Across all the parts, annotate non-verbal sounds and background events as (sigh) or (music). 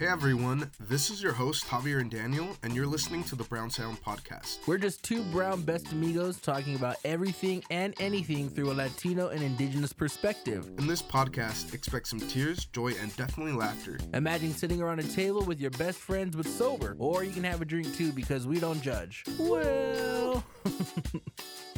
Hey everyone, this is your host Javier and Daniel, and you're listening to the Brown Sound Podcast. We're just two brown best amigos talking about everything and anything through a Latino and Indigenous perspective. In this podcast, expect some tears, joy, and definitely laughter. Imagine sitting around a table with your best friends but sober, or you can have a drink too because we don't judge. Well. (laughs)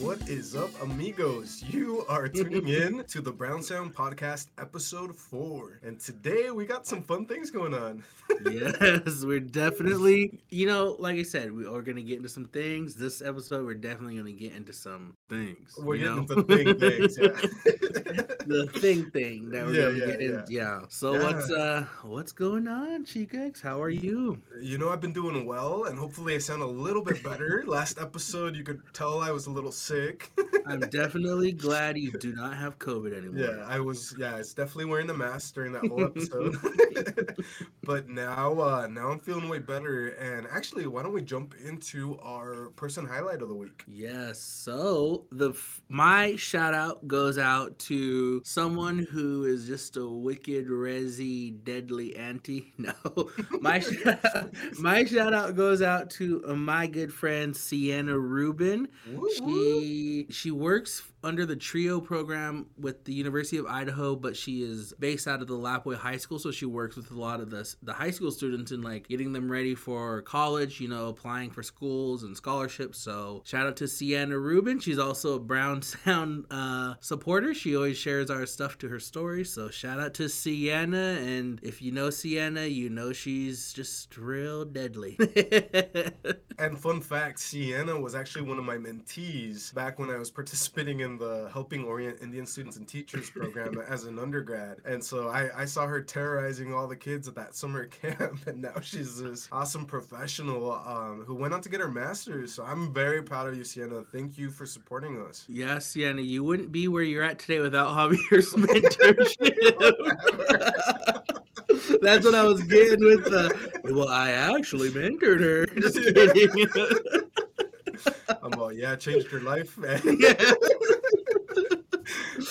What is up, amigos? You are tuning in (laughs) to the Brown Sound Podcast, episode four. And today we got some fun things going on. (laughs) yes, we're definitely, you know, like I said, we are going to get into some things. This episode, we're definitely going to get into some things. We're getting know? into the thing things, yeah. (laughs) the thing thing that we're Yeah, going to yeah, get in. Yeah. So what's uh what's going on, Chicax? How are you? You know, I've been doing well, and hopefully I sound a little bit better. Last episode, you could tell I was a little sick. I'm (laughs) definitely glad you do not have COVID anymore. Yeah, I was. Yeah, it's definitely wearing the mask during that whole episode. (laughs) (laughs) but now, uh, now I'm feeling way better. And actually, why don't we jump into our person highlight of the week? Yes. So the my shout out goes out to someone who is just a wicked, resi, deadly auntie. No, my my shout out goes out to my good friend Sienna Rubin. Woo, woo. She works under the trio program with the University of Idaho, but she is based out of the Lapwai High School, so she works with a lot of the the high school students and like getting them ready for college. You know, applying for schools and scholarships. So shout out to Sienna Rubin. She's also a Brown (laughs) Sound uh, supporter. She always shares our stuff to her story. So shout out to Sienna. And if you know Sienna, you know she's just real deadly. (laughs) And fun fact, Sienna was actually one of my mentees back when I was participating in the Helping Orient Indian Students and Teachers program (laughs) as an undergrad. And so I, I saw her terrorizing all the kids at that summer (laughs) camp, and now she's this awesome professional um, who went on to get her master's. So I'm very proud of you, Sienna. Thank you for supporting us. Yeah, Sienna, you wouldn't be where you're at today without Javier's (laughs) mentorship. That's what I was getting with the. Well, I actually mentored her. Just kidding. I'm all, yeah, changed her life, man. yeah.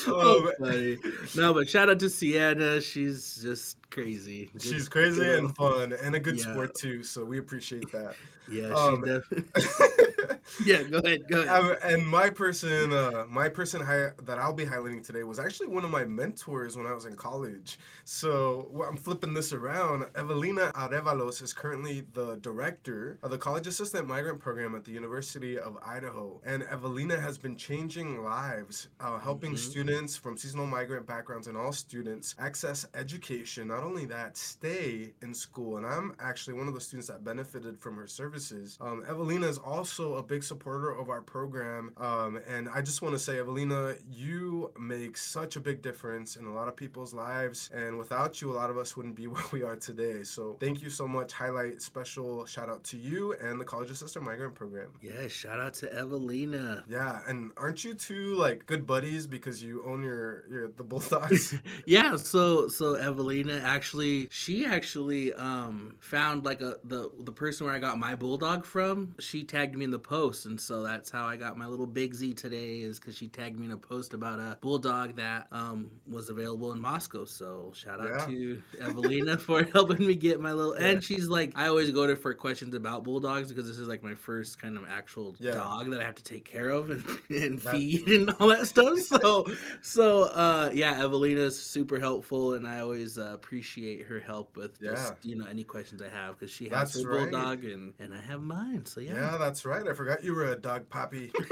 Oh, (laughs) Oh. No, but shout out to Sienna. She's just crazy. Good She's crazy and fun and a good Yeah. sport too, so we appreciate that. Yeah, she Um, definitely. (laughs) yeah, go ahead. Go ahead. And my person, uh, my person hi- that I'll be highlighting today was actually one of my mentors when I was in college. So wh- I'm flipping this around. Evelina Arevalos is currently the director of the College Assistant Migrant Program at the University of Idaho. And Evelina has been changing lives, uh, helping Mhm. students from seasonal migrant backgrounds and all students access education. Not only that, stay in school. And I'm actually one of the students that benefited from her services. Um, Evelina is also a big supporter of our program. Um, and I just want to say, Evelina, you make such a big difference in a lot of people's lives. And without you, a lot of us wouldn't be (laughs) where we are today. So thank you so much. Highlight special shout out to you and the College Assistant Migrant Program. yeah, shout out to Evelina. Yeah, and aren't you two like good buddies because you own your your the Bulldogs? (laughs) yeah so so evelina actually she actually um found like a the the person where i got my bulldog from she tagged me in the post and so that's how i got my little big z today is because she tagged me in a post about a bulldog that um was available in moscow so shout out Yeah. to evelina (laughs) for helping me get my little Yeah. and she's like i always go to for questions about bulldogs because this is like my first kind of actual Yeah. dog that i have to take care of and, and feed and all that stuff (laughs) so so uh yeah evelina's super helpful and i always uh, appreciate her help with just you know any questions i have because she has That's her right. bulldog and and i have mine so yeah. yeah that's right. I forgot you were a dog poppy. (laughs)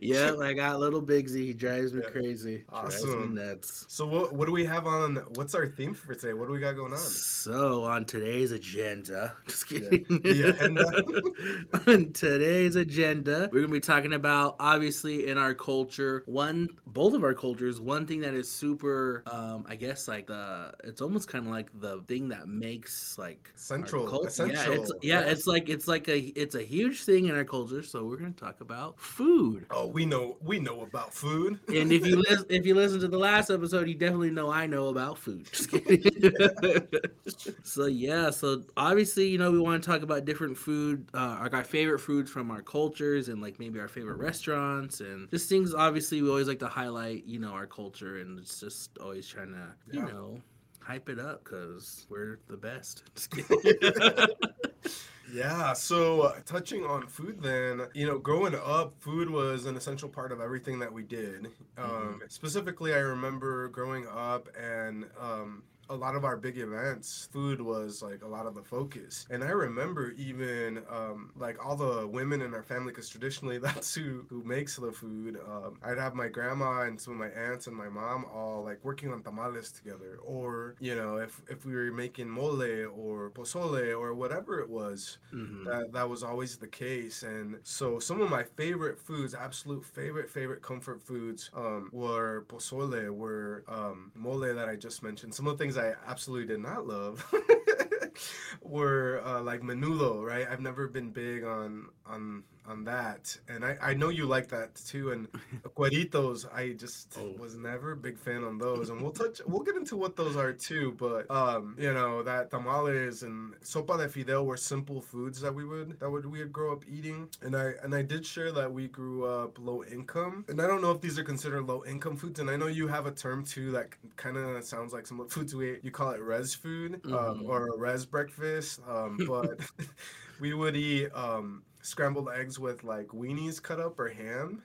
yeah i got little bigsy he drives me Yeah. crazy Awesome. me nuts so what what do we have on? What's our theme for today? What do we got going on? So on today's agenda, (laughs) just Yeah. kidding. The agenda. (laughs) on today's agenda, we're gonna be talking about obviously in our culture, one both of our cultures, one thing that is super, uh, um, I guess like the it's almost kind of like the thing that makes like Central, cult- essential. Yeah, it's yeah, yes. it's like it's like a it's a huge thing in our culture. So we're gonna talk about food. Oh, we know we know about food. And if you (laughs) listen, if you listen to the last episode, you definitely know I know about food. (laughs) (laughs) So yeah, so obviously, you know, we want to talk about different food, uh, like our favorite foods from our cultures, and like maybe our favorite restaurants, and just things. Obviously, we always like to highlight, you know, our culture, and it's just always trying kind of you Yeah. know hype it up because we're the best. (laughs) (laughs) Yeah, so uh, touching on food, then, you know, growing up, food was an essential part of everything that we did. Um, Specifically, I remember growing up and um, a lot of our big events, food was like a lot of the focus. And I remember even um, like all the women in our family, because traditionally (laughs) that's who, who makes the food. Um, I'd have my grandma and some of my aunts and my mom all like working on tamales together. Or, you know, if, if we were making mole or pozole or whatever it was, Mhm. that that was always the case and so some of my favorite foods absolute favorite favorite comfort foods um were pozole were um mole that i just mentioned some of the things i absolutely did not love (laughs) were uh, like menudo right? I've never been big on on on that. And i i know you like that too. And (laughs) cueritos i just Oh. was never a big fan on those. And we'll touch we'll get into what those are too. But um you know that tamales and sopa de fideo were simple foods that we would that would we would grow up eating. And i and i did share that we grew up low income. And i don't know if these are considered low income foods. And i know you have a term too that kind of sounds like some of the foods we ate. You call it res food um, Mhm. or a res breakfast. Um but (laughs) (laughs) we would eat um scrambled eggs with like weenies cut up or ham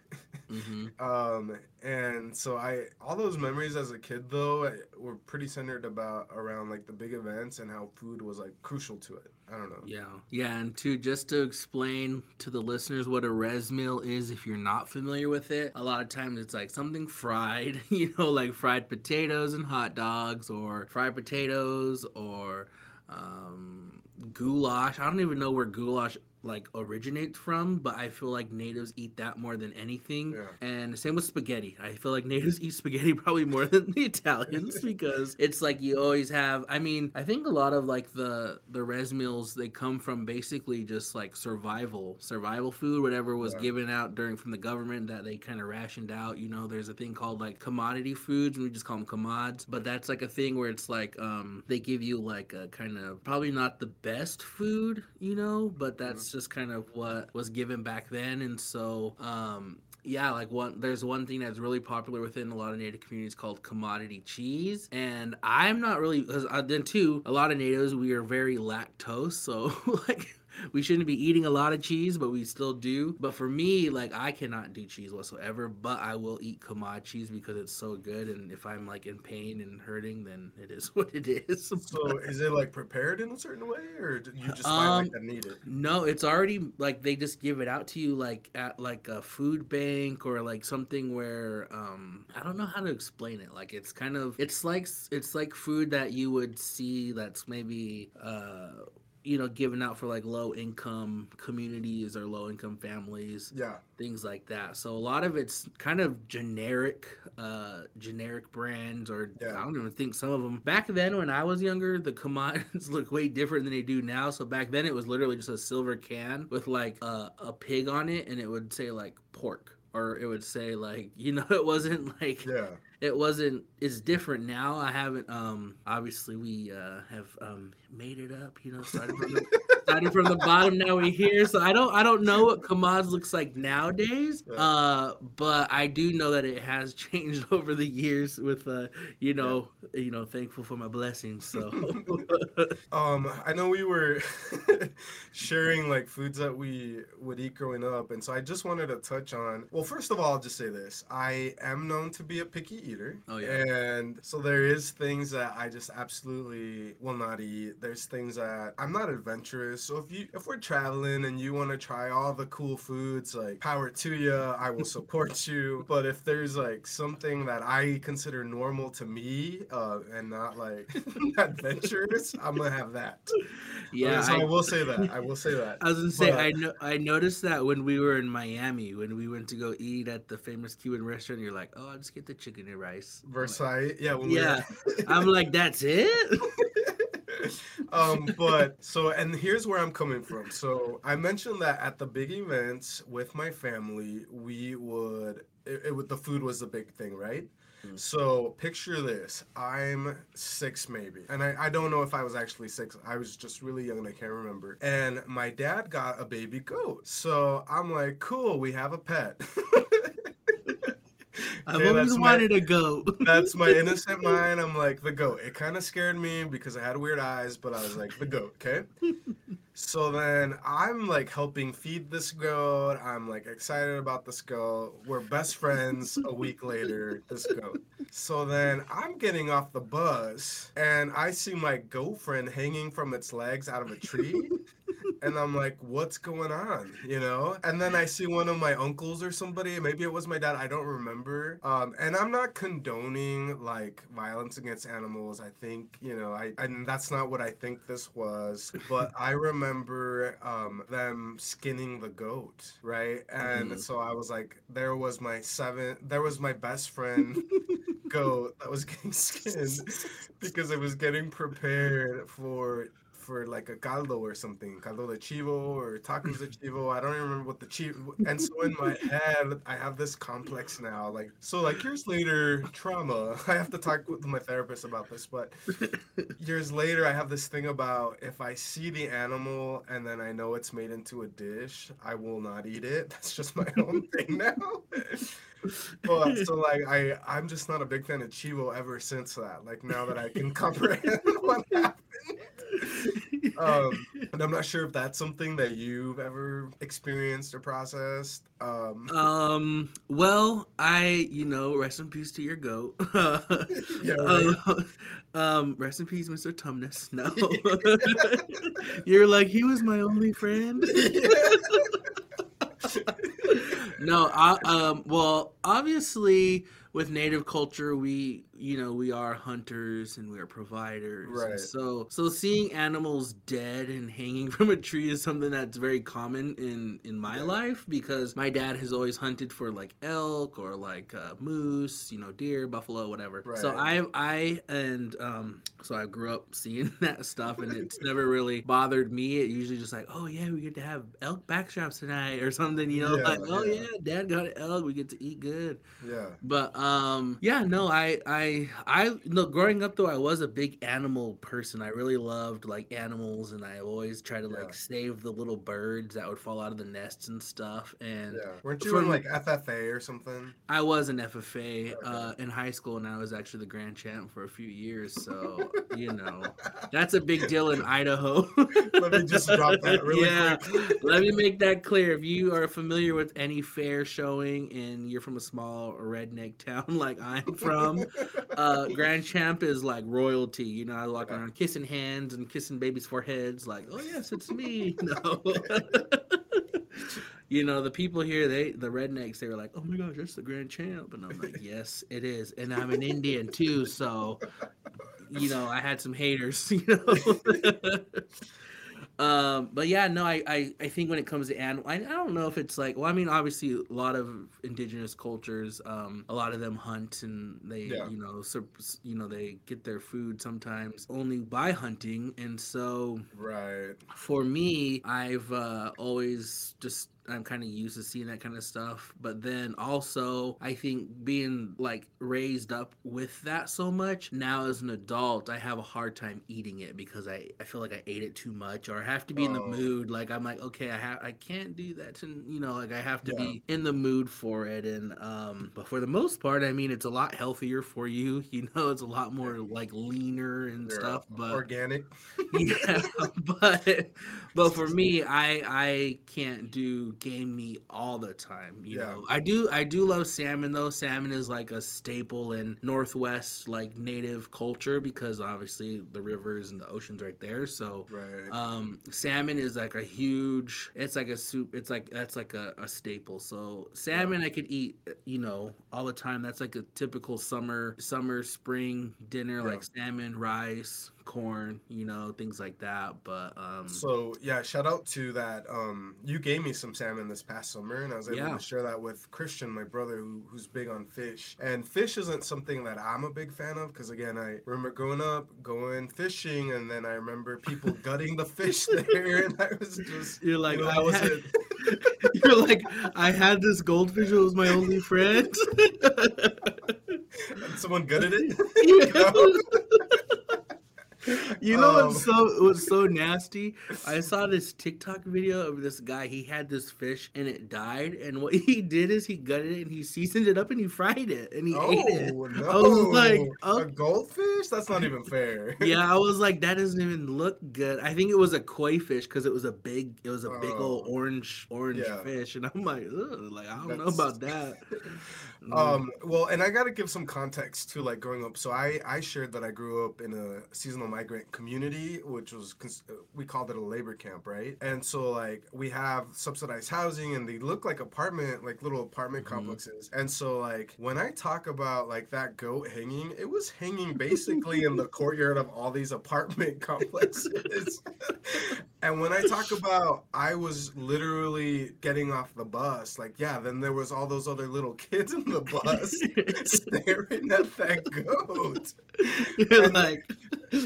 Mhm. (laughs) um and so i all those memories as a kid though I- were pretty centered about around like the big events and how food was like crucial to it i don't know Yeah, yeah, and to just to explain to the listeners what a res meal is, if you're not familiar with it, a lot of times it's like something fried, (laughs) you know, like fried potatoes and hot dogs, or fried potatoes, or um, goulash. I don't even know where goulash like originate from, but I feel like natives eat that more than anything. Yeah. And same with spaghetti. I feel like (laughs) natives eat spaghetti probably more than the Italians (laughs) because it's like you always have. I mean, I think a lot of like the the res meals they come from basically just like survival, survival food, whatever was Yeah. given out during from the government that they kind of rationed out. You know, there's a thing called like commodity foods, and we just call them commods. But that's like a thing where it's like um they give you like a kind of probably not the best food, you know, but that's just kind of what was given back then, and so um yeah, like one there's one thing that's really popular within a lot of native communities called commodity cheese, and I'm not really because uh, then too a lot of natives we are very lactose, so (laughs) like (laughs) we shouldn't be eating a lot of cheese, but we still do. But for me, like I cannot do cheese whatsoever, but I will eat commod cheese because it's so good, and if I'm like in pain and hurting, then it is (laughs) what it is. so is it like prepared in a certain way or do you just buy Um, like that need it No, it's already like they just give it out to you like at like a food bank or like something where um I don't know how to explain it. Like it's kind of it's like it's like food that you would see that's maybe uh you know given out for like low income communities or low income families yeah things like that. So a lot of it's kind of generic, uh, generic brands, or Yeah. I don't even think some of them. Back then, when I was younger, the commodities (laughs) look way different than they do now. So back then, it was literally just a silver can with like a, a pig on it, and it would say like pork. Or it would say like (laughs) you know it wasn't like yeah it wasn't it's different now. I haven't um obviously we uh have um made it up you know started (laughs) started from the bottom now we here so i don't i don't know what commods looks like nowadays Yeah. uh but i do know that it has (laughs) changed over the years with uh you know you know thankful for my blessings so (laughs) Um, I know we were (laughs) sharing like foods that we would eat growing up, and so I just wanted to touch on. Well, first of all, I'll just say this: I am known to be a picky eater. Oh, yeah. And so there is things that I just absolutely will not eat. There's things that I'm not adventurous. So if you if we're traveling and you want to try all the cool foods, like power to you, I will (laughs) support you. But if there's like something that I consider normal to me, uh, and not like (laughs) adventurous, I'm gonna have that. yeah so I, I, will say that. I will say that. (laughs) I was gonna say But- I know I noticed that when we were in Miami when we went to go eat at the famous Cuban restaurant you're like oh I'll just get the chicken and rice like, Versailles, yeah. When we were- Yeah. I'm like that's it um, but so, and here's where I'm coming from. So I mentioned that at the big events with my family, we would it, it the food was the big thing, right? Mm. So picture this: I'm six, maybe, and I, I don't know if I was actually six. I was just really young and I can't remember. And my dad got a baby goat, so I'm like, cool, we have a pet. (laughs) I've Okay, always that's my- wanted a goat. (laughs) That's my innocent mind. I'm like the goat. It kind of scared me because I had weird eyes, but I was like the goat. Okay. So then I'm like helping feed this goat. I'm like excited about this goat. We're best friends a week later, this goat. So then I'm getting off the bus and I see my goat friend hanging from its legs out of a tree. And I'm like, what's going on? You know? And then I see one of my uncles or somebody, maybe it was my dad, I don't remember. Um, and I'm not condoning like violence against animals. I think, you know, I and that's not what I think this was. But (laughs) I remember um them skinning the goat, right? And Mhm. so I was like, there was my seven there was my best friend (laughs) goat that was getting (laughs) skinned because it was getting prepared for for like a caldo or something, caldo de chivo or tacos de (laughs) chivo. I don't even remember what the chivo. And so in my (laughs) head, I have this complex now. Like so, like years later, trauma. (laughs) I have to talk with my therapist about this, but years later, I have this thing about if I see the animal and then I know it's made into a dish, I will not eat it. That's just my own thing now. But so like I I'm just not a big fan of Chivo ever since that. Like now that I can comprehend what happened. Um and I'm not sure if that's something that you've ever experienced or processed. Um Um. Well, I, you know, rest in peace to your goat. (laughs) yeah, right. Um, um, rest in peace, Mr. Tumnus. (laughs) No, (laughs) you're like he was my only friend. no, I, um, well, obviously, with native culture, we, you know, we are hunters and we are providers. Right. So, so seeing animals dead and hanging (laughs) from a tree is something that's very common in in my Yeah. life because my dad has always hunted for like elk or like uh, moose, you know, deer, buffalo, whatever. right. So I, I, and um, so I grew up seeing (laughs) that stuff, and it's never really bothered me. It usually just like, oh yeah, we get to have elk backstraps tonight or something, you know, Yeah, like oh yeah. yeah, dad got an elk, we get to eat good. Yeah. But um yeah, no, I I I no growing up though I was a big animal person. I really loved like animals and I always tried to Yeah. like save the little birds that would fall out of the nests and stuff. And Yeah. Weren't you from- in like FFA or something? I was in FFA uh, in high school and I was actually the grand champ for a few years. So, you know, that's a big deal in Idaho. (laughs) Let me just drop that (laughs) really yeah. quick. Let me make that clear. If you are familiar with any fair showing and you're from a small redneck town (laughs) like I'm from, uh, Grand Champ is like royalty. You know, I walk Yeah. around kissing hands and kissing babies' foreheads, like, oh yes, it's me. (laughs) No. (laughs) you know, the people here, they the rednecks, they were like, Oh my gosh, that's the grand champ. And I'm like, Yes, it is. And I'm an Indian too, so you know, I had some haters, (laughs) you know. Um, but yeah, no, I, I, I think when it comes to animal, I, I don't know if it's like, well, I mean, obviously a lot of indigenous cultures, um, a lot of them hunt and they, Yeah. you know, sur- you know, they get their food sometimes only by hunting. And so Right. for me, I've uh, always just I'm kind of used to seeing that kind of stuff. But then also, I think being like raised up with that so much now as an adult, I have a hard time eating it because I, I feel like I ate it too much or I have to be in the Oh. mood. Like I'm like, okay, I have I can't do that to you know like I have to Yeah. be in the mood for it. And um, but for the most part, I mean, it's a lot healthier for you. (laughs) You know, it's a lot more like leaner and They're stuff. But organic. (laughs) yeah, (laughs) but but for me, I I can't do game meat all the time. You Yeah. know, I do I do love salmon though. Salmon is like a staple in Northwest like native culture because obviously the rivers and the oceans right there. So Right. um salmon is like a huge it's like a soup it's like that's like a, a staple so salmon i could eat you know all the time that's like a typical summer summer spring dinner Yeah. like salmon rice corn you know things like that but um So yeah, shout out to that. Um, you gave me some salmon this past summer, and I was able Yeah. to share that with Christian, my brother, who, who's big on fish. And fish isn't something that I'm a big fan of because again, I remember growing up going fishing, and then I remember people (laughs) gutting the fish there, and I was just you're like you know, I that was had- it. (laughs) (laughs) you're like i had this goldfish it was my only friend and someone gutted it. (laughs) You know? Um, what's so what's so nasty? I saw this TikTok video of this guy. He had this fish and it died, and what (laughs) he did is he gutted it and he seasoned it up and he fried it and he Oh ate it. no! (laughs) I was like, oh. a goldfish? That's not even fair. Yeah, I was like, that doesn't even look good. I think it was a koi fish because it was a big, it was a big old Oh. orange, orange Yeah. fish, and I'm like, Ugh, like I don't know about that. Mm. Um, well, and I got to give some context too, like growing up. So I, I shared that I grew up in a seasonal migrant community, which was, we called it a labor camp, right? And so like we have subsidized housing and they look like apartment, like little apartment Mhm. complexes. And so like when I talk about like that goat hanging, it was hanging basically in the (laughs) courtyard of all these apartment (laughs) complexes. (laughs) and when I talk about I was literally getting off the bus, like yeah, then there was all those other little kids in the bus staring at that goat. You're and- like, (laughs)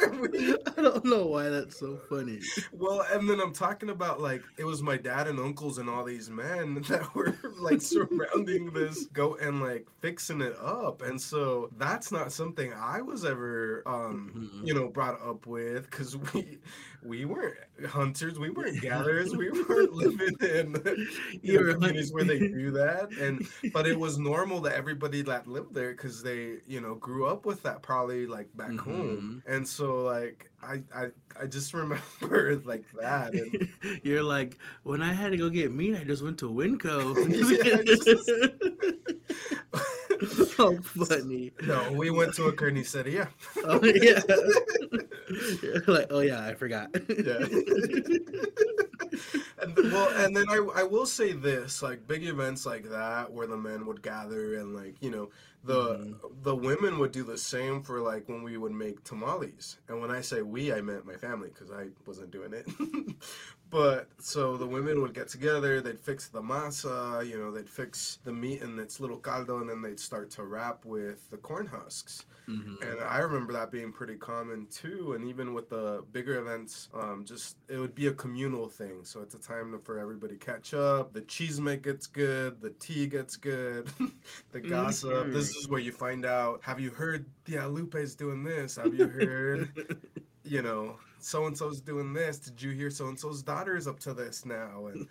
I don't know why that's so funny. well, and then I'm talking about like it was my dad and uncles and all these men (laughs) that were like surrounding this goat and like fixing it up. And so that's not something I was ever um Mhm. you know brought up with because we we weren't hunters, we weren't (laughs) gatherers, we weren't living in (laughs) you You know, were communities where they (laughs) do that. And but it was normal that everybody that lived there because they you know grew up with that probably like back home. Mm-hmm. And so like I I I just remember like that. And, You're like, when I had to go get meat, I just went to Winco. Yeah, so funny. no, we went to a carniceria. City, yeah. Oh, You're (laughs) like, oh yeah, I forgot. Yeah. and well, and then I I will say this, like big events like that where the men would gather and like you know the Mhm. the women would do the same for like when we would make tamales. And when I say we, I meant my family because I wasn't doing it. (laughs) but so the women would get together, they'd fix the masa, you know, they'd fix the meat in its little caldo, and then they'd start to wrap with the corn husks. Mhm. And I remember that being pretty common too. And even with the bigger events, um, just it would be a communal thing. So it's a time to- for everybody to catch up. The chisme gets good. The tea gets good. (laughs) the gossip. This is where you find out. Have you heard? Yeah, Lupe's doing this. Have you heard? (laughs) you know, so and so's doing this. Did you hear so and so's daughter is up to this now? And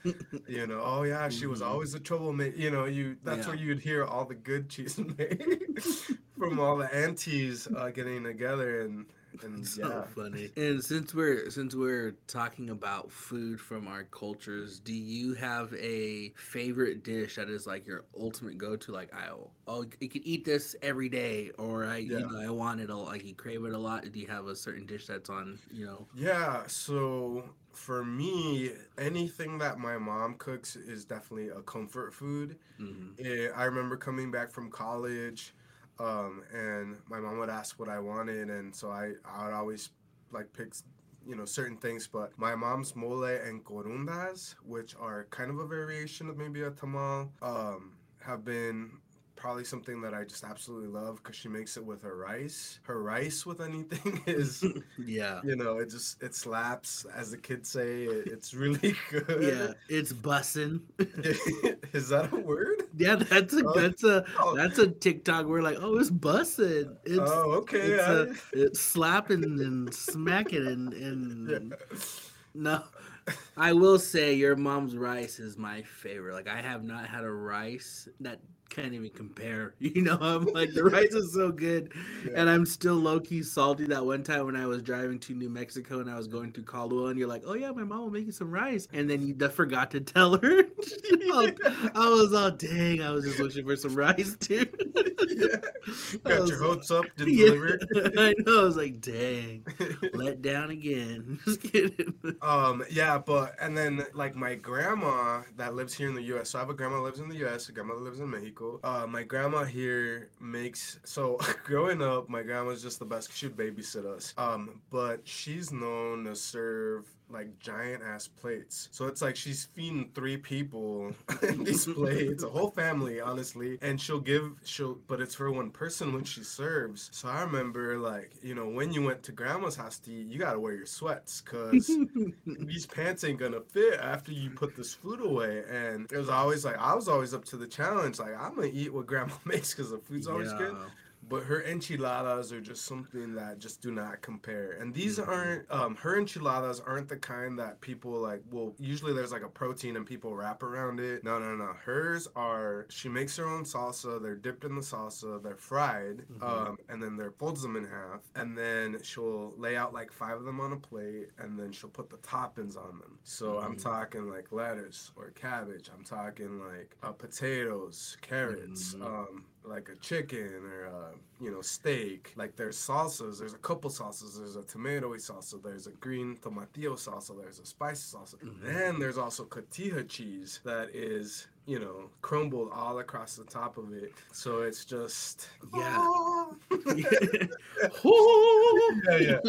you know, oh yeah, she was Mhm. always a troublemaker. You know, you that's Yeah. where you'd hear all the good cheese (laughs) made (laughs) from all the aunties uh, getting together and (laughs) and so yeah. funny. And since we're since we're talking about food from our cultures, do you have a favorite dish that is like your ultimate go to? Like I oh you could eat this every day, or I Yeah. you know I want it a like you crave it a lot. Do you have a certain dish that's on you know? Yeah, so for me, anything that my mom cooks is definitely a comfort food. mhm. Eh, I remember coming back from college, um, and my mom would ask what I wanted, and so I I would always like pick you know certain things. But my mom's mole and corundas, which are kind of a variation of maybe a tamal, um, have been probably something that I just absolutely love because she makes it with her rice. Her rice with anything (laughs) is (laughs) Yeah. you know it just it slaps as the kids say it, it's really (laughs) good Yeah, it's bussin'. is that a word yeah, that's a Oh. that's a oh, that's a TikTok. We're like, oh, it's bussin'. It's oh, okay it's, I- a, it's slapping and smacking and and yeah. no. I will say your mom's rice is my favorite. Like I have not had a rice that can't even compare. (laughs) You know, I'm like the rice is so good, Yeah. and I'm still low key salty. That one time when I was driving to New Mexico and I was going to Caldwell, and you're like, "Oh yeah, my mom will make you some rice," and then you forgot to tell her. (laughs) Oh, I was all dang. I was just wishing for some rice (laughs) too. yeah. Got was your hopes up didn't Yeah, deliver I know. I was like, dang, let down again. Just kidding. um yeah but and then like my grandma that lives here in the us so i have a grandma that lives in the us a grandma that lives in mexico uh my grandma here makes so (laughs) growing up my grandma's just the best. she'd babysit us um but she's known to serve like giant ass plates so it's like she's feeding three people (laughs) these (laughs) plates a whole family honestly and she'll give she'll but it's for one person when she serves so i remember like you know when you went to grandma's house to eat you gotta wear your sweats because these pants ain't gonna fit after you put this food away. And it was always like I was always up to the challenge. Like I'm gonna eat what grandma (laughs) makes because the food's always good. But her enchiladas are just something that just do not compare. And these Mhm. aren't um her enchiladas aren't the kind that people like well usually there's like a protein and people wrap around it. No, no, no. Hers are she makes her own salsa, they're dipped in the salsa, they're fried, Mhm. um, and then they're folds them in half, and then she'll lay out like five of them on a plate, and then she'll put the toppings on them. So I'm Mhm. talking like lettuce or cabbage. I'm talking like uh, potatoes, carrots, Mhm. um, like a chicken or a, you know steak. Like there's salsas. There's a couple salsas. There's a tomatoey salsa. There's a green tomatillo salsa. There's a spicy salsa. And Mhm. then there's also cotija cheese that is you know crumbled all across the top of it. So it's just Yeah. yeah, (laughs) yeah.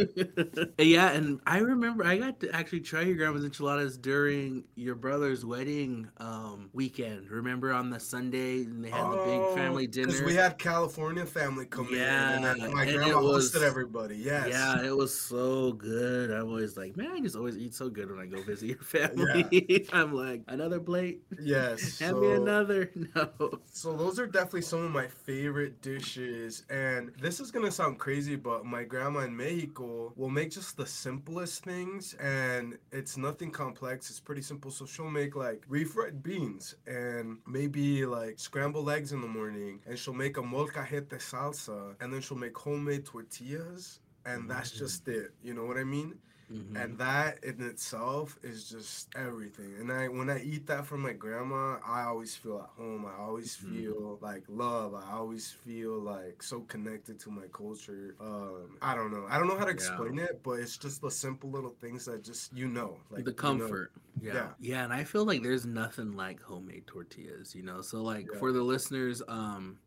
yeah, and I remember I got to actually try your grandma's enchiladas during your brother's wedding um, weekend. Remember on the Sunday and they had the big family dinner. Because Oh, we had California family come Yeah, in, and my and it grandma was- hosted everybody. Yes. Yeah, it was so good. I'm always like, man, I just always eat so good when I go visit your family. (laughs) I'm like, another plate, Yes. (laughs) me so- another. (laughs) No. So those are definitely some of my favorite dishes, and this is gonna sound crazy, but my grandma in Mexico will make just the simplest things, and it's nothing complex. It's pretty simple. So she'll make like refried beans and maybe like scrambled eggs in the morning, and she'll make a molcajete salsa, and then she'll make homemade tortillas, and that's Mm. just it. You know what I mean? Mhm. and that in itself is just everything and i when i eat that from my grandma i always feel at home i always Mhm. feel like love i always feel like so connected to my culture um i don't know i don't know how to Yeah. explain it but it's just the simple little things that just you know like the you know. comfort. Yeah. Yeah. yeah. and I feel like there's nothing like homemade tortillas, you know. So like Yeah. for the listeners, um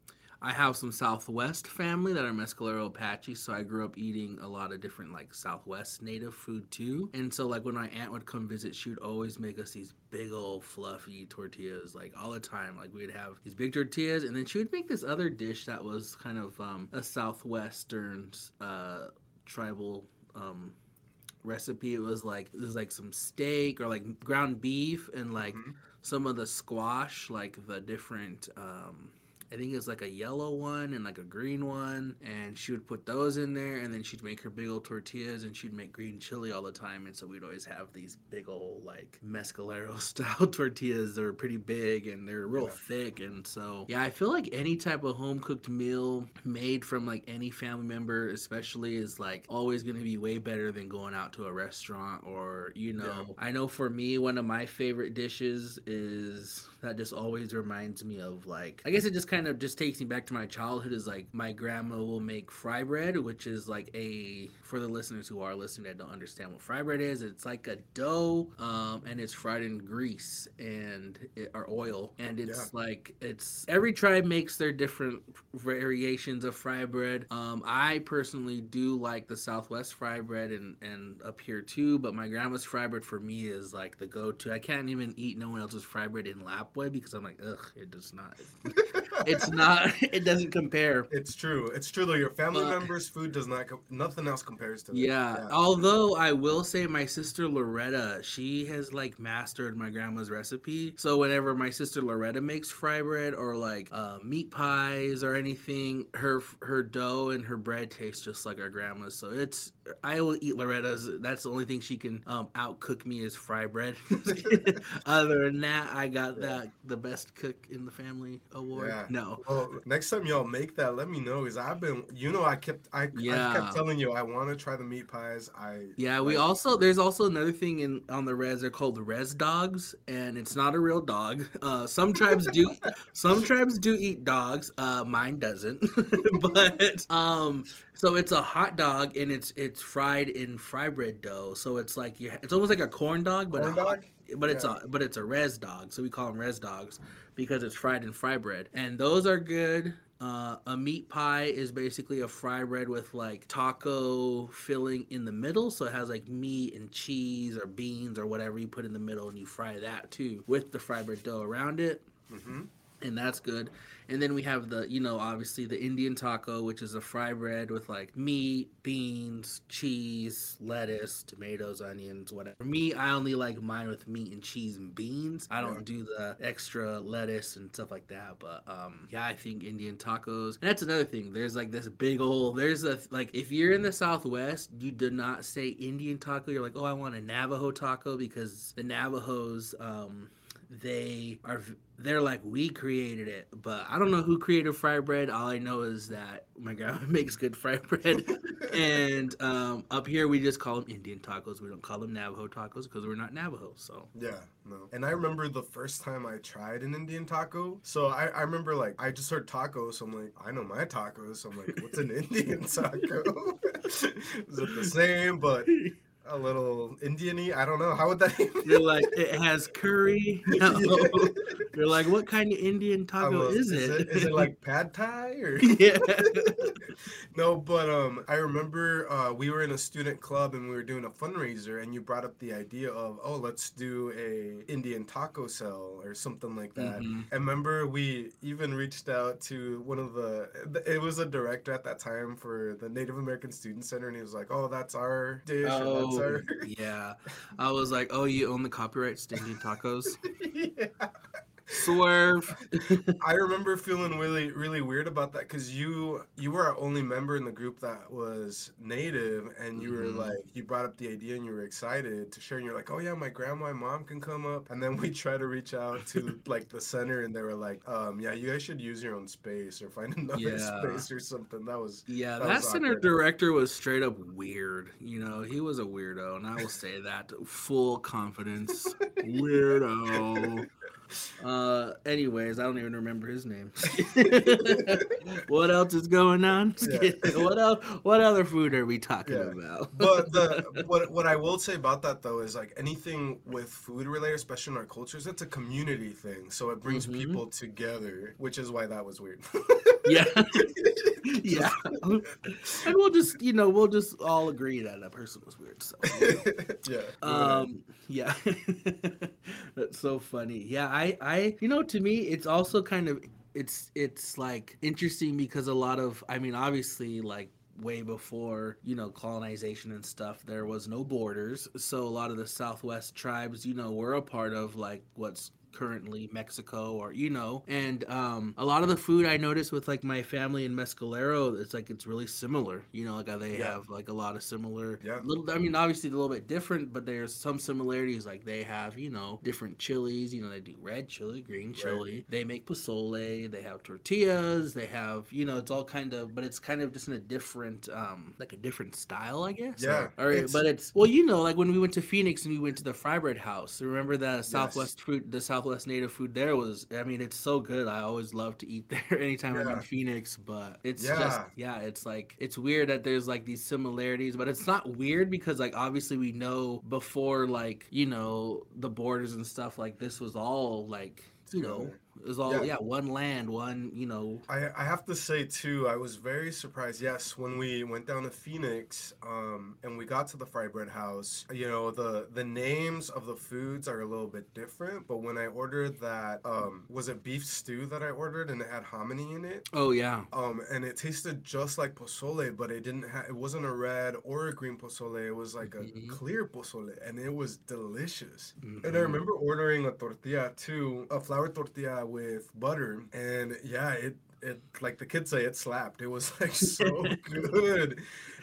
I have some Southwest family that are Mescalero Apache, so I grew up eating a lot of different like Southwest native food too. And so like when my aunt would come visit, she would always make us these big old fluffy tortillas like all the time. Like we'd have these big tortillas, and then she would make this other dish that was kind of um, a Southwestern uh, tribal um, recipe. It was like was like some steak or like ground beef and like Mhm. some of the squash, like the different. Um, I think it's like a yellow one and like a green one, and she would put those in there, and then she'd make her big old tortillas, and she'd make green chili all the time, and so we'd always have these big old like mescalero (laughs) style tortillas. They're pretty big and they're real Yeah. thick, and so yeah, I feel like any type of home cooked meal made from like any family member, especially, is like always going to be way better than going out to a restaurant or you know. Yeah. I know for me, one of my favorite dishes is that just always reminds me of like I guess it just kind of just takes me back to my childhood is like my grandma will make fry bread which is like a for the listeners who are listening that don't understand what fry bread is it's like a dough um, and it's fried in grease and it, or oil and it's like it's every tribe makes their different variations of fry bread. Um, I personally do like the southwest fry bread and and up here too but my grandma's fry bread for me is like the go-to. I can't even eat no one else's fry bread in Lapwai because I'm like ugh it does not (laughs) it's not (laughs) it doesn't compare. It's true. It's true though. Your family Uh, members food does not co- nothing else compares to it. yeah. Although I will say my sister Loretta, she has like mastered my grandma's recipe. So whenever my sister Loretta makes fry bread or like uh, meat pies or anything, her her dough and her bread taste just like our grandma's. So it's I will eat Loretta's. That's the only thing she can um, out cook me is fry bread. (laughs) Other than that, I got Yeah. that the best cook in the family award. Yeah. No. Well, next time y'all make that, let me know. Cause I've been, you know, I kept, I, I kept telling you I want to try the meat pies. I Yeah, we like- also there's also another thing in on the res. They're called res dogs, and it's not a real dog. (laughs) Uh, some tribes do, some tribes do eat dogs. Uh, mine doesn't, (laughs) but um, so it's a hot dog and it's it's fried in fry bread dough. So it's like you, it's almost like a corn dog, but corn a dog. but it's Yeah. a but it's a res dog, so we call them res dogs because it's fried in fry bread, and those are good. Uh, a meat pie is basically a fry bread with like taco filling in the middle, so it has like meat and cheese or beans or whatever you put in the middle, and you fry that too with the fry bread dough around it. hmm and that's good. And then we have the, you know, obviously the Indian taco, which is a fry bread with like meat, beans, cheese, lettuce, tomatoes, onions, whatever. For me, I only like mine with meat and cheese and beans. I don't do the extra lettuce and stuff like that. But um, yeah, I think Indian tacos. And that's another thing. There's like this big old. There's a like if you're in the Southwest, you do not say Indian taco. You're like, oh, I want a Navajo taco because the Navajos. Um, they are they're like we created it but i don't know who created fried bread all i know is that my grandma (laughs) makes good fried bread (laughs) and um, up here we just call them indian tacos we don't call them navajo tacos because we're not navajo so Yeah, no. And I remember the first time I tried an Indian taco. So I, I remember like I just heard tacos, so I'm like, I know my tacos. So I'm like, what's an (laughs) Indian taco? Is it the same but a little Indian-y? I don't know. How would that (laughs) even you're like it has curry (laughs) no. you're like what kind of indian taco a- is it Is it like pad thai or (laughs) yeah no, but um, I remember uh, we were in a student club and we were doing a fundraiser, and you brought up the idea of, oh, let's do a Indian taco cell or something like that. Mhm. I remember we even reached out to one of the, it was a director at that time for the Native American Student Center, and he was like, oh, that's our dish, oh our. Oh, yeah i was like oh you own the copyrights to indian tacos (laughs) yeah. Swerve I remember feeling really, really weird about that because you you were our only member in the group that was native, and you were like, you brought up the idea and you were excited to share, and you're like, oh yeah, my grandma and mom can come up, and then we (laughs) try to reach out to like the center, and they were like, um, yeah, you guys should use your own space or find (laughs) another Yeah. space or something. That was Yeah, That that, was center awkward. director was straight up weird. You know, he was a weirdo, and I will say that full confidence. weirdo. (laughs) Uh, anyways, I don't even remember his name. (laughs) what else is going on? Yeah. what else? What other food are we talking Yeah. about? but the (laughs) what what I will say about that though is like anything with food related, especially in our cultures, it's a community thing. So it brings Mhm. people together, which is why that was weird. (laughs) yeah, (laughs) yeah. (laughs) and we'll just, you know, we'll just all agree that that person was weird. So. (laughs) yeah. um yeah that's so funny yeah i i you know to me it's also kind of it's it's like interesting because a lot of i mean obviously like way before you know colonization and stuff there was no borders so a lot of the southwest tribes you know were a part of like what's currently Mexico or you know and um a lot of the food I noticed with like my family in Mescalero it's like it's really similar you know like they Yeah. have like a lot of similar Yeah. little I mean obviously a little bit different but there's some similarities like they have you know different chilies you know they do red chili green Right. chili they make pozole they have tortillas they have you know it's all kind of but it's kind of just in a different um like a different style I guess Yeah, or, or it's- but it's well you know like when we went to Phoenix and we went to the fry bread house remember the Southwest food the Southwest native food there was I mean it's so good I always love to eat (laughs) there anytime I'm in Phoenix but it's Yeah. just yeah it's like it's weird that there's like these similarities but it's not weird because like obviously we know before like you know the borders and stuff like this was all like you know. It was all Yeah. yeah one land one you know I, I have to say too, I was very surprised. Yes, when we went down to Phoenix, um, and we got to the fry bread house, you know, the the names of the foods are a little bit different. But when I ordered that, um, was it beef stew that I ordered, and it had hominy in it. oh yeah Um, and it tasted just like pozole, but it didn't have. It wasn't a red or a green pozole. It was like a Mhm. clear pozole, and it was delicious. And I Mhm. remember ordering a tortilla too, a flour tortilla with butter, and yeah, it it like the kids say, it slapped. It was like (laughs) so good.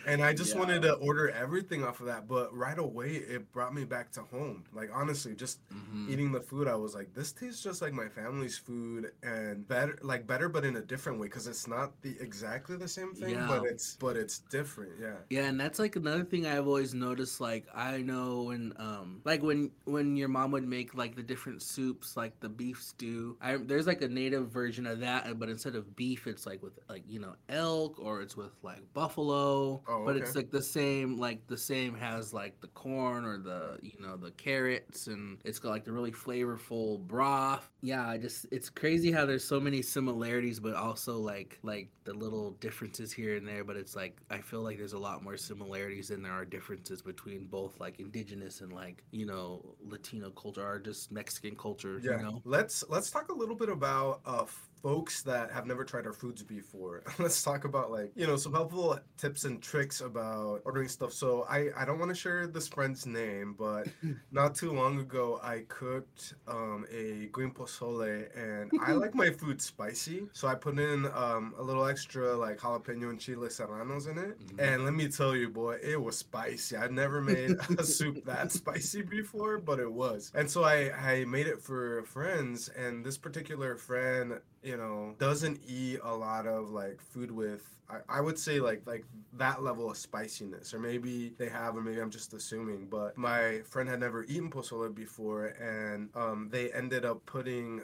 And I just Yeah. wanted to order everything off of that, but right away it brought me back to home. Like honestly, just Mhm. eating the food, I was like, this tastes just like my family's food, and better, like better, but in a different way, because it's not the exactly the same thing, but it's but it's different. Yeah. Yeah, and that's like another thing I've always noticed. Like I know when, um, like when when your mom would make like the different soups, like the beef stew. I there's like a native version of that, but instead of beef, it's like with like you know elk or it's with like buffalo. Oh Oh, but okay. it's like the same like the same has like the corn or the you know the carrots and it's got like the really flavorful broth yeah i just it's crazy how there's so many similarities but also like like the little differences here and there but it's like i feel like there's a lot more similarities than there are differences between both like indigenous and like you know latino culture or just mexican culture yeah. you know Let's let's talk a little bit about uh folks that have never tried our foods before. (laughs) let's talk about like, you know, some helpful tips and tricks about ordering stuff. So I I don't want to share this friend's name, but (laughs) not too long ago I cooked um a green pozole and I (laughs) like my food spicy. So I put in um a little extra like jalapeno and chile serranos in it. Mhm. And let me tell you, boy, it was spicy. I'd never made a soup that spicy before, but it was. And so I, I made it for friends, and this particular friend, you know, doesn't eat a lot of like food with I, I would say like like that level of spiciness, or maybe they have, or maybe I'm just assuming. But my friend had never eaten pozole before, and um, they ended up putting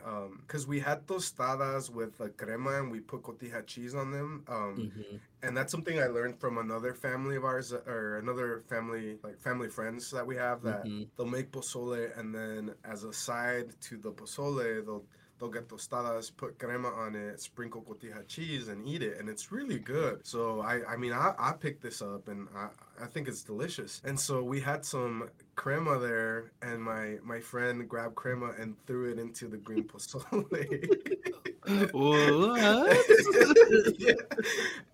because we had tostadas with like crema, and we put cotija cheese on them. Um, Mhm. and that's something I learned from another family of ours, or another family, like family friends that we have, that Mhm. they'll make pozole, and then as a side to the pozole, they'll they'll get tostadas, put crema on it, sprinkle cotija cheese, and eat it, and it's really good. So I, I mean, I, I picked this up, and I, I think it's delicious. And so we had some crema there, and my my friend grabbed crema and threw it into the green pozole. What? (laughs) (laughs) yeah.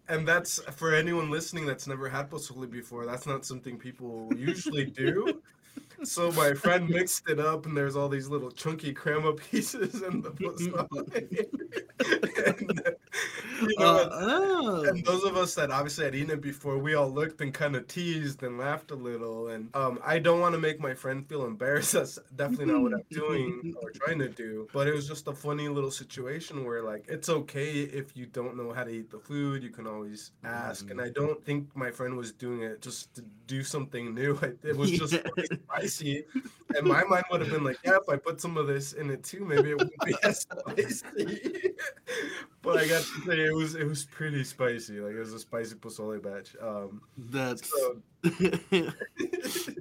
And that's for anyone listening that's never had pozole before. That's not something people usually do. So my friend mixed it up, and there's all these little chunky crema (laughs) pieces in the (laughs) pozole. (laughs) and, you know, Uh, oh. and those of us that obviously had eaten it before, we all looked and kind of teased and laughed a little. And um, I don't want to make my friend feel embarrassed. That's definitely not what I'm doing or trying to do. But it was just a funny little situation where, like, it's okay if you don't know how to eat the food. You can always ask. And I don't think my friend was doing it just to do something new. It was just Yeah. (laughs) spicy. And my mind would have been like, yeah, if I put some of this in it too, maybe it wouldn't be (laughs) as spicy. (laughs) but I got to say, it was it was pretty spicy. Like it was a spicy pozole batch. Um, That's so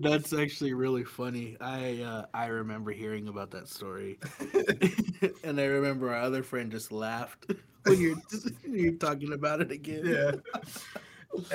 that's actually really funny. I uh, I remember hearing about that story, and I remember our other friend just laughed when you're you're talking about it again. yeah.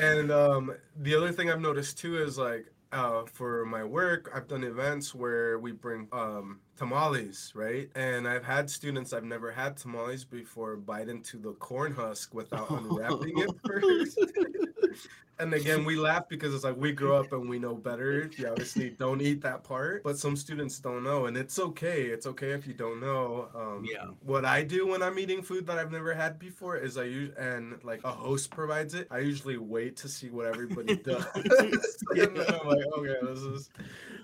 And um, the other thing I've noticed too is like uh, for my work, I've done events where we bring um, tamales, right? And I've had students I've never had tamales before bite into the corn husk without (laughs) unwrapping it first. (laughs) And again, we laugh because it's like we grew up and we know better. (laughs) You obviously don't eat that part, but some students don't know, and it's okay. It's okay if you don't know. Um, Yeah. What I do when I'm eating food that I've never had before is I use and like a host provides it. I usually wait to see what everybody (laughs) does, (laughs) and then I'm like, okay, this is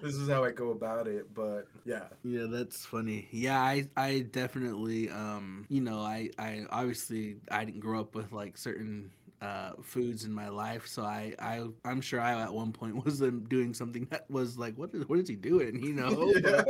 this is how I go about it. But yeah, Yeah, that's funny. Yeah, I I definitely um you know, I I obviously I didn't grow up with like certain uh foods in my life, so I I I'm sure I at one point (laughs) was doing something that was like what is what is he doing, you know? (laughs) Yeah.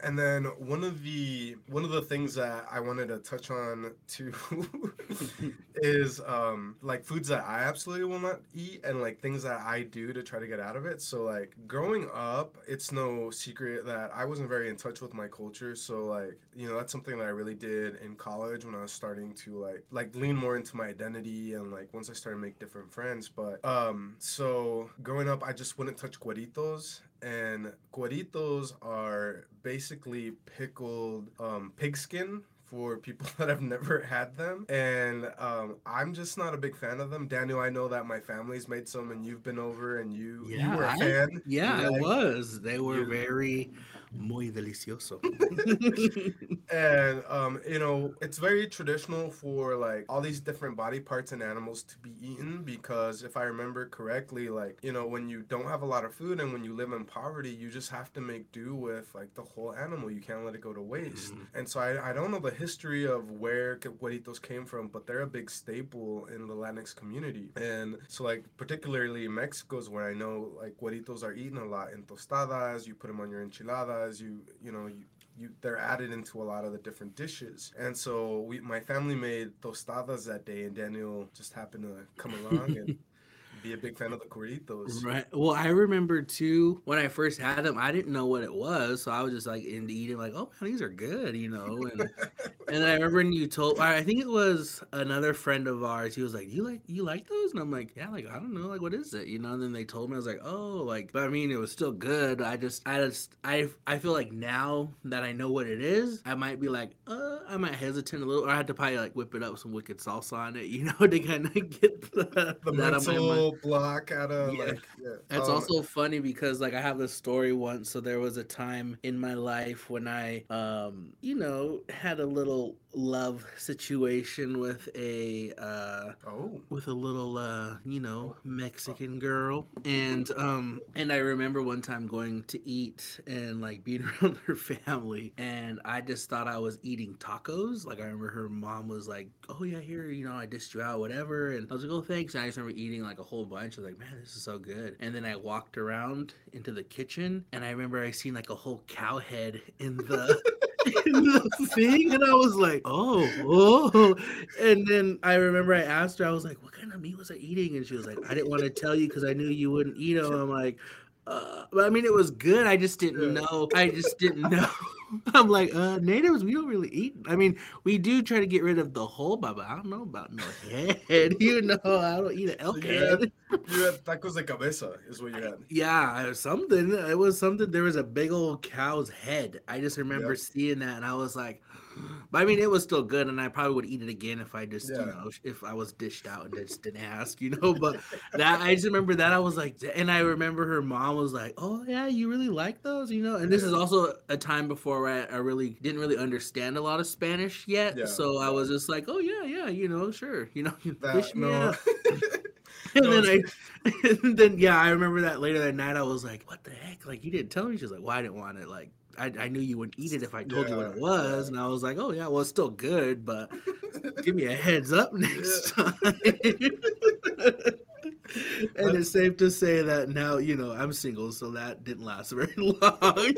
And then one of the one of the things that I wanted to touch on too (laughs) is um like foods that I absolutely will not eat and like things that I do to try to get out of it. So like growing up, it's no secret that I wasn't very in touch with my culture. So like, you know, that's something that I really did in college when I was starting to like like lean more into my identity and like once I started to make different friends. But um so growing up I just wouldn't touch cueritos and cueritos are basically pickled um, pigskin for people (laughs) that have never had them. And um, i'm just not a big fan of them. Daniel i know that my family's made some and you've been over and you you Yeah, were a I- fan. Yeah, You it liked- was. They were you- very muy delicioso. (laughs) and um, you know it's very traditional for like all these different body parts and animals to be eaten because if i remember correctly like you know when you don't have a lot of food and when you live in poverty you just have to make do with like the whole animal. You can't let it go to waste. Mhm. and so I, I don't know the history of where cueritos came from but they're a big staple in the latinx community. And so like particularly in mexico is where i know like cueritos are eaten a lot in tostadas. You put them on your enchiladas you you know you you they're added into a lot of the different dishes. And so we my family made tostadas that day and Daniel just happened to come along and (laughs) be a big fan of the cueritos. Right. Well, I remember too when I first had them, I didn't know what it was, so I was just like into eating, like, oh man, these are good, you know. And (laughs) and I remember when you told, I think it was another friend of ours. He was like, you like you like those? And I'm like, yeah, like I don't know, like what is it, you know? And then they told me, I was like, oh, like, but I mean, it was still good. I just, I just, I, I feel like now that I know what it is, I might be like, uh, I might hesitate a little, or I had to probably like whip it up some wicked salsa on it, you know, (laughs) to kind of get the, The that on my mind. mental block out of Yeah. like yeah. It's Um, also funny because like I have this story once. So there was a time in my life when I, um, you know, had a little love situation with a uh oh. with a little uh you know mexican girl. And um and i remember one time going to eat and like being (laughs) around her family. And i just thought i was eating tacos. Like i remember her mom was like oh yeah here you know i dished you out whatever. And i was like oh thanks. And i just remember eating like a whole bunch. I was like man this is so good. And then i walked around into the kitchen and i remember i seen like a whole cow head in the (laughs) (laughs) the thing and I was like, oh, oh. And then I remember I asked her, I was like, what kind of meat was I eating? And she was like, I didn't want to tell you because I knew you wouldn't eat them. I'm like, uh, but I mean, it was good. I just didn't Yeah. know. I just didn't know. (laughs) I'm like, uh, natives, we don't really eat. I mean, we do try to get rid of the whole, but I don't know about no head. (laughs) You know, I don't eat an elk you head. had, you had tacos de cabeza is what you had. (laughs) Yeah, it was something. It was something. There was a big old cow's head. I just remember seeing that, and I was like, but I mean, it was still good, and I probably would eat it again if I just, you know, if I was dished out and just didn't ask, you know. But that I just remember that I was like, and I remember her mom was like, "Oh yeah, you really like those, you know." And this is also a time before I, I really didn't really understand a lot of Spanish yet, Yeah. so I was just like, "Oh yeah, yeah, you know, sure, you know, (laughs) wish That me no. out." (laughs) (laughs) And No, then I, and then yeah, I remember that later that night. I was like, "What the heck? Like you didn't tell me?" She's like, "Well, I didn't want it. Like I, I knew you wouldn't eat it if I told you what it was." yeah. And I was like, "Oh yeah, well it's still good, but (laughs) give me a heads up next time." (laughs) (laughs) and it's safe to say that now you know I'm single, so that didn't last very (laughs) long.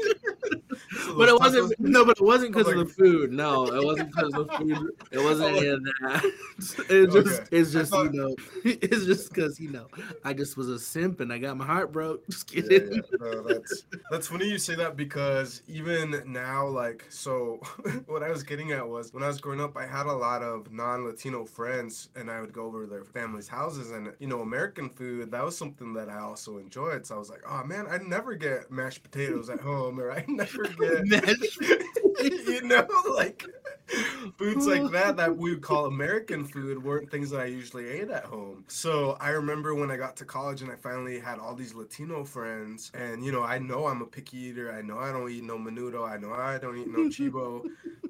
But it wasn't. No, but it wasn't oh because of the food. No, it wasn't because of the food. It wasn't oh. any of that. (laughs) It's just, Okay. it's just thought- you know, it's just because you know, I just was a simp and I got my heart broke. Just kidding. yeah, no, that's that's funny you say that because even now, like, so what I was getting at was when I was growing up, I had a lot of non-Latino friends, and I would go over to their families' houses, and you know, American food that was something that I also enjoyed. So I was like, oh man, I never get mashed potatoes at home, or I never (laughs) get, (laughs) you know, like foods like that that we would call American food weren't things that I usually ate at home. So I remember when I got to college and I finally had all these Latino friends, and you know, I know I'm a picky eater. I know I don't eat no menudo. I know I don't eat no chivo.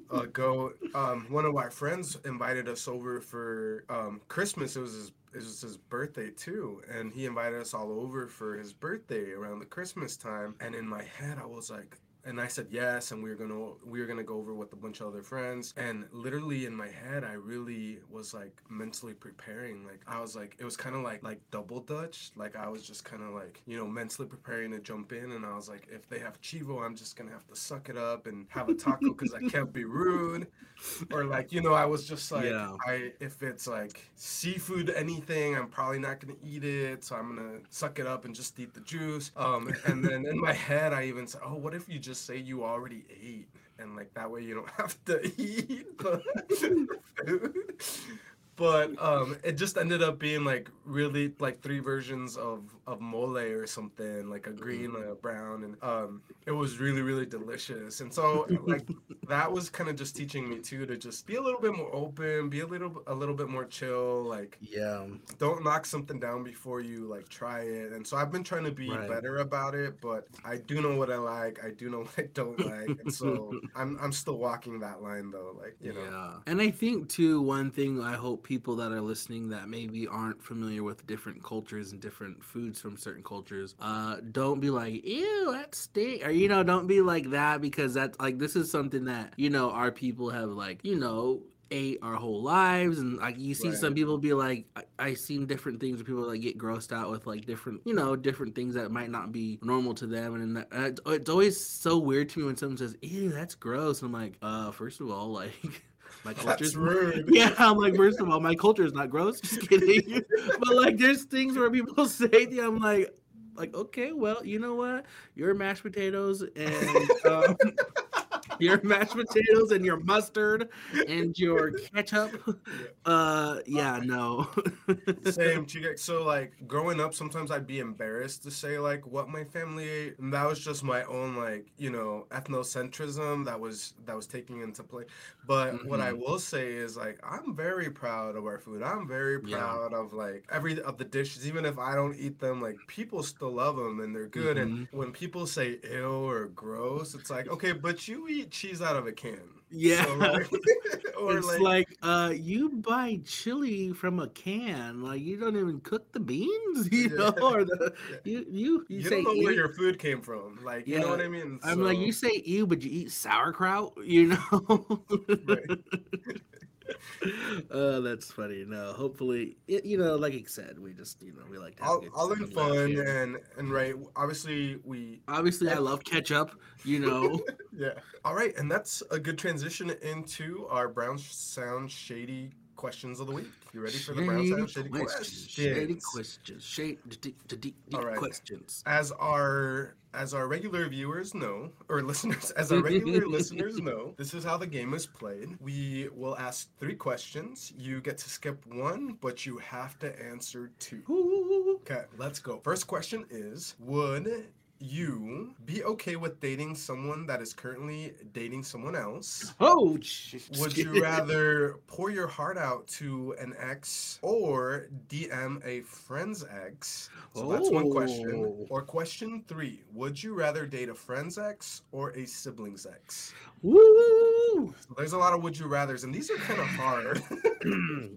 Uh, go. Um, one of my friends invited us over for um, Christmas. It was his it was his birthday too, and he invited us all over for his birthday around the Christmas time. And in my head, I was like, and I said yes, and we were gonna we were gonna go over with a bunch of other friends. And literally in my head, I really was like mentally preparing. Like I was like, it was kind of like like double dutch. Like I was just kind of like you know mentally preparing to jump in, and I was like, if they have chivo, I'm just gonna have to suck it up and have a taco because I can't be rude. Or like you know, I was just like, Yeah. I if it's like seafood anything, I'm probably not gonna eat it, so I'm gonna suck it up and just eat the juice. Um, and then in my head, I even said, oh, what if you just say you already ate, and like that way you don't (laughs) have to eat the (laughs) food. But um, it just ended up being like really like three versions of of mole or something, like a green, Mm. a brown, and um, it was really really delicious. And so like that was kind of just teaching me too to just be a little bit more open, be a little a little bit more chill, like Yeah. don't knock something down before you like try it. And so I've been trying to be Right. better about it, but I do know what I like, I do know what I don't like, and so (laughs) I'm I'm still walking that line though, like you know. Yeah. And I think too, one thing I hope people that are listening that maybe aren't familiar with different cultures and different foods from certain cultures, uh, don't be like, ew, that stink. Or, you know, don't be like that because that's like this is something that, you know, our people have like, you know, ate our whole lives and like you see some people be like I, I seen different things where people like get grossed out with like different you know different things that might not be normal to them and that, it's always so weird to me when someone says ew that's gross and i'm like uh first of all (laughs) like My That's culture's rude. (laughs) yeah, I'm like, first of all, my culture is not gross. Just kidding. (laughs) but like, there's things where people (laughs) say, you, I'm like, like, okay, well, you know what? Your mashed potatoes and um, your mashed potatoes and your mustard and your ketchup. Uh, yeah, no. Same, (laughs) Chica. So like growing up, sometimes I'd be embarrassed to say like what my family ate, and that was just my own like you know ethnocentrism that was that was taking into play. But what I Mhm. will say is like I'm very proud of our food. I'm very Yeah. proud of like every of the dishes, even if I don't eat them. Like people still love them and they're good. And when people say ill or gross, it's like okay, but you eat cheese out of a can. Yeah. So, like, (laughs) (laughs) or it's like, like, uh, you buy chili from a can, like you don't even cook the beans, (laughs) you Yeah. know, or the Yeah. you you you, you say don't know where ew. your food came from. Like you know what I mean? I'm like, you say ew, but you eat sauerkraut, you know? Uh, that's funny. No, hopefully, it, you know, like I said, we just, you know, we like to have all, all in fun here. and and right obviously we Obviously, I love ketchup, you know. (laughs) yeah all right and that's a good transition into our brown sound shady questions of the week you ready for the brown sound shady questions, Shady questions. Shady, deep, deep, deep All right. questions. as our as our regular viewers know or (laughs) listeners as our regular (laughs) listeners know this is how the game is played we will ask three questions you get to skip one but you have to answer two Ooh. Okay, let's go. First question is Would you be okay with dating someone that is currently dating someone else? Oh. (laughs) Would you rather pour your heart out to an ex or DM a friend's ex? So that's one question. Oh. Or question three Would you rather date a friend's ex or a sibling's ex? Woo! So there's a lot of would you rathers, and these are kind of hard.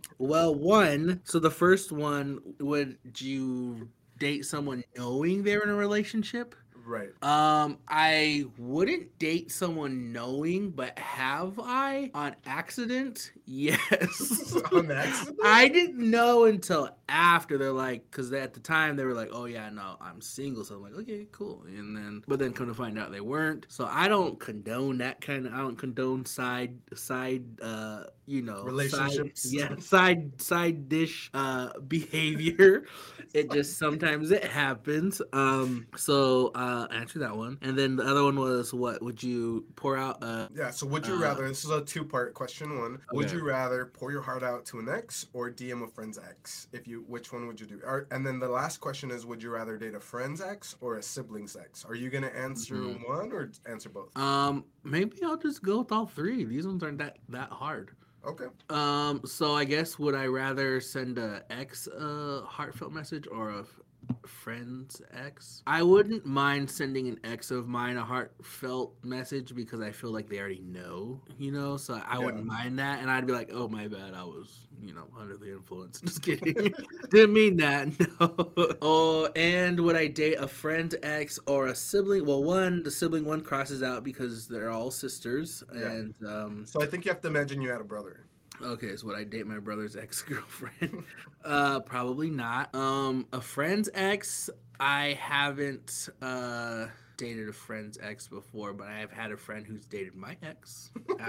(clears throat) well, one. So the first one, would you date someone knowing they're in a relationship? Right. Um, I wouldn't date someone knowing, but have I on accident? (laughs) Yes. (laughs) On accident? I didn't know until after they're like, because at the time they were like, "Oh yeah, no, I'm single." So I'm like, "Okay, cool." And then, but then come to find out they weren't. So I don't condone that kind of. I don't condone side side, uh, you know, side- Relationships. yeah, side side dish uh behavior. (laughs) it just sometimes it happens. Um, so uh, answer that one, and then the other one was, what would you pour out? Uh, Yeah, so would you Uh, rather? This is a two-part question. One, would you rather pour your heart out to an ex or DM a friend's ex? If you, which one would you do? Or, and then the last question is, would you rather date a friend's ex or a sibling's ex? Are you gonna answer Mhm. one or answer both? um, maybe I'll just go with all three. These ones aren't that that hard. Okay. Um, so I guess would I rather send a ex a heartfelt message or a friend's ex? I wouldn't mind sending an ex of mine a heartfelt message because I feel like they already know, you know. So I Yeah. wouldn't mind that, and I'd be like, "Oh my bad, I was, you know, under the influence." (laughs) Just kidding. Didn't mean that. (laughs) No. Oh, and would I date a friend's ex or a sibling? Well, one the sibling one crosses out because they're all sisters, Yeah. and um, So I think you have to imagine you had a brother. Okay, so would I date my brother's (laughs) ex girlfriend? uh, probably not. Um, a friend's ex, I haven't uh dated a friend's ex before, but I have had a friend who's dated my ex. (laughs)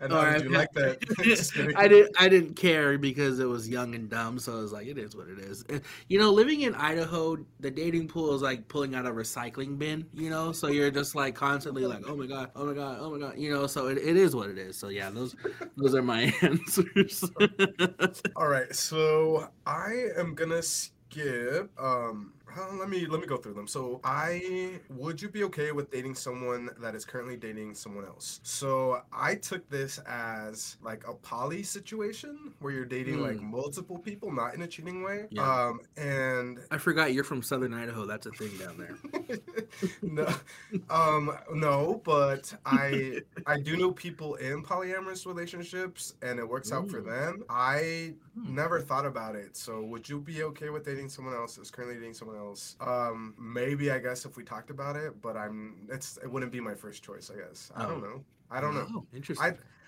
And how I've did you like that? (laughs) (laughs) I didn't. I didn't care because it was young and dumb. So I was like, it is what it is. And, You know, living in Idaho, the dating pool is like pulling out a recycling bin. You know, so you're just like constantly like, oh my god, oh my god, oh my god. You know, so it, it is what it is. So yeah, those those are my answers. All right, so I am gonna skip. Um, uh, let me let me go through them. So I would you be okay with dating someone that is currently dating someone else? So I took this as like a poly situation where you're dating like multiple people, not in a cheating way. Yeah. Um, and I forgot you're from Southern Idaho. That's a thing down there. (laughs) no, um, no, but I I do know people in polyamorous relationships, and it works out for them. I Hmm. never thought about it. So, would you be okay with dating someone else that's currently dating someone else? Um, maybe I guess if we talked about it, but I'm it's it wouldn't be my first choice. I guess I don't Oh. know. I don't know. Oh, interesting.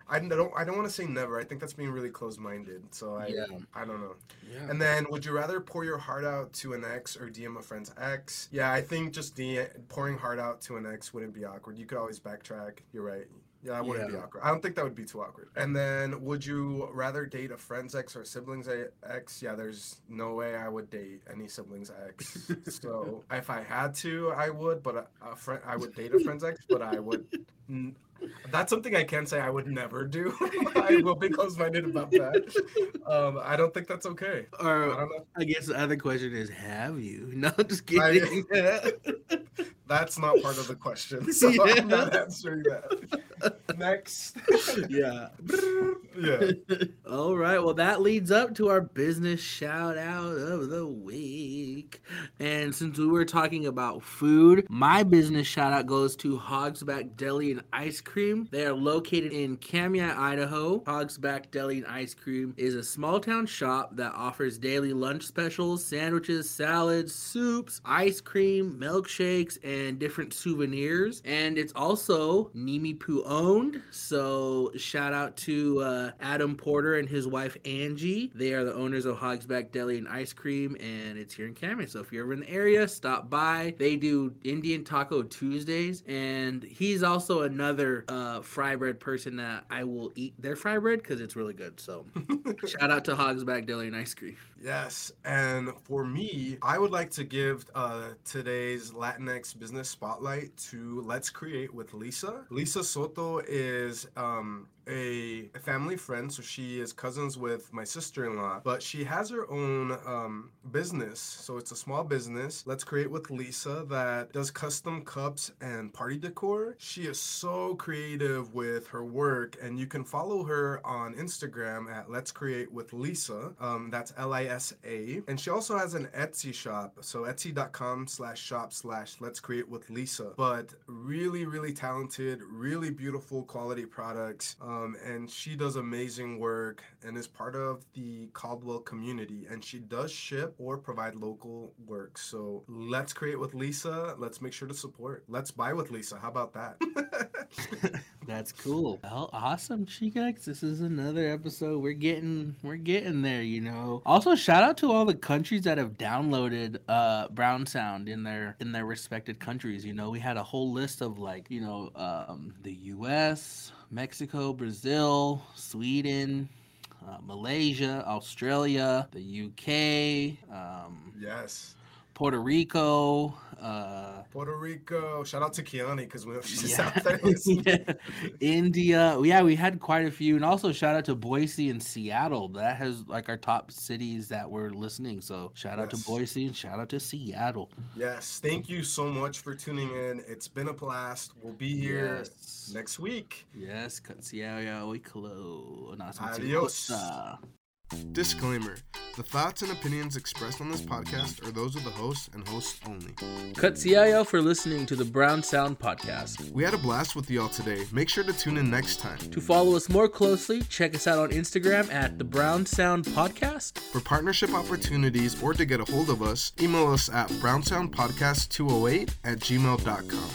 I, I don't I don't want to say never. I think that's being really close minded. So I Yeah. I don't know. yeah. And then, would you rather pour your heart out to an ex or DM a friend's ex? Yeah, I think just D- pouring heart out to an ex wouldn't be awkward. You could always backtrack. You're right. Yeah, that wouldn't be awkward. I don't think that would be too awkward. And then, would you rather date a friend's ex or sibling's ex? Yeah, there's no way I would date any sibling's ex. (laughs) so if I had to, I would. But a, a friend, I would date a friend's ex. But I would. n- That's something I can say I would never do. (laughs) I will be close-minded about that. Um, I don't think that's okay. I Or don't know. I guess the other question is, have you? (laughs) No, just I- kidding. That's not part of the question, (laughs) so I'm not answering that. (laughs) Next. yeah. yeah. (laughs) All right. Well, that leads up to our business shout out of the week. And since we were talking about food, my business shout out goes to Hogsback Deli and Ice Cream. They are located in Kamiah, Idaho. Hogsback Deli and Ice Cream is a small town shop that offers daily lunch specials, sandwiches, salads, soups, ice cream, milkshakes, and different souvenirs. And it's also Nimiipuu owned. So shout out to uh, Adam Porter and his wife Angie. They are the owners of Hogsback Deli and Ice Cream, and it's here in Kamiah. So if you're ever in the area, stop by. They do Indian Taco Tuesdays, and he's also another uh, fry bread person that I will eat their fry bread because it's really good. So (laughs) shout out to Hogsback Deli and Ice Cream. Yes, and for me, I would like to give uh, today's Latinx business spotlight to Let's Create with Lisa. Lisa Soto is um, a family friend, so she is cousins with my sister-in-law, but she has her own um, business. So it's a small business. Let's Create with Lisa that does custom cups and party decor. She is so creative with her work, and you can follow her on Instagram at Let's Create with Lisa. Um, that's L-I-S-A. And she also has an Etsy shop. So etsy.com slash slash Let's Create with Lisa. But really, really talented, really beautiful quality products. Um, and she does amazing work and is part of the Caldwell community. And she does ship or provide local work. So let's create with Lisa. Let's make sure to support. Let's buy with Lisa. How about that? (laughs) That's cool. Well, awesome, Chicax. This is another episode. We're getting we're getting there, you know. Also, shout out to all the countries that have downloaded uh Brown Sound in their in their respected countries. You know, we had a whole list of like, you know, um the US, Mexico, Brazil, Sweden, uh, Malaysia, Australia, the UK, um, yes. Puerto Rico, uh, Puerto Rico. Shout out to Kiani because we just yeah. out there. Yeah. India. Yeah, we had quite a few. And also shout out to Boise and Seattle. That has like our top cities that were listening. So shout out Yes. to Boise and shout out to Seattle. Yes, thank you so much for tuning in. It's been a blast. We'll be here Yes. next week. Yes. Adios. Disclaimer The thoughts and opinions expressed on this podcast are those of the host and hosts only. Katsiao for listening to the Brown Sound Podcast. We had a blast with y'all today. Make sure to tune in next time. To follow us more closely, check us out on Instagram at the Brown Sound Podcast. For partnership opportunities or to get a hold of us, email us at brownsoundpodcast208 at gmail.com.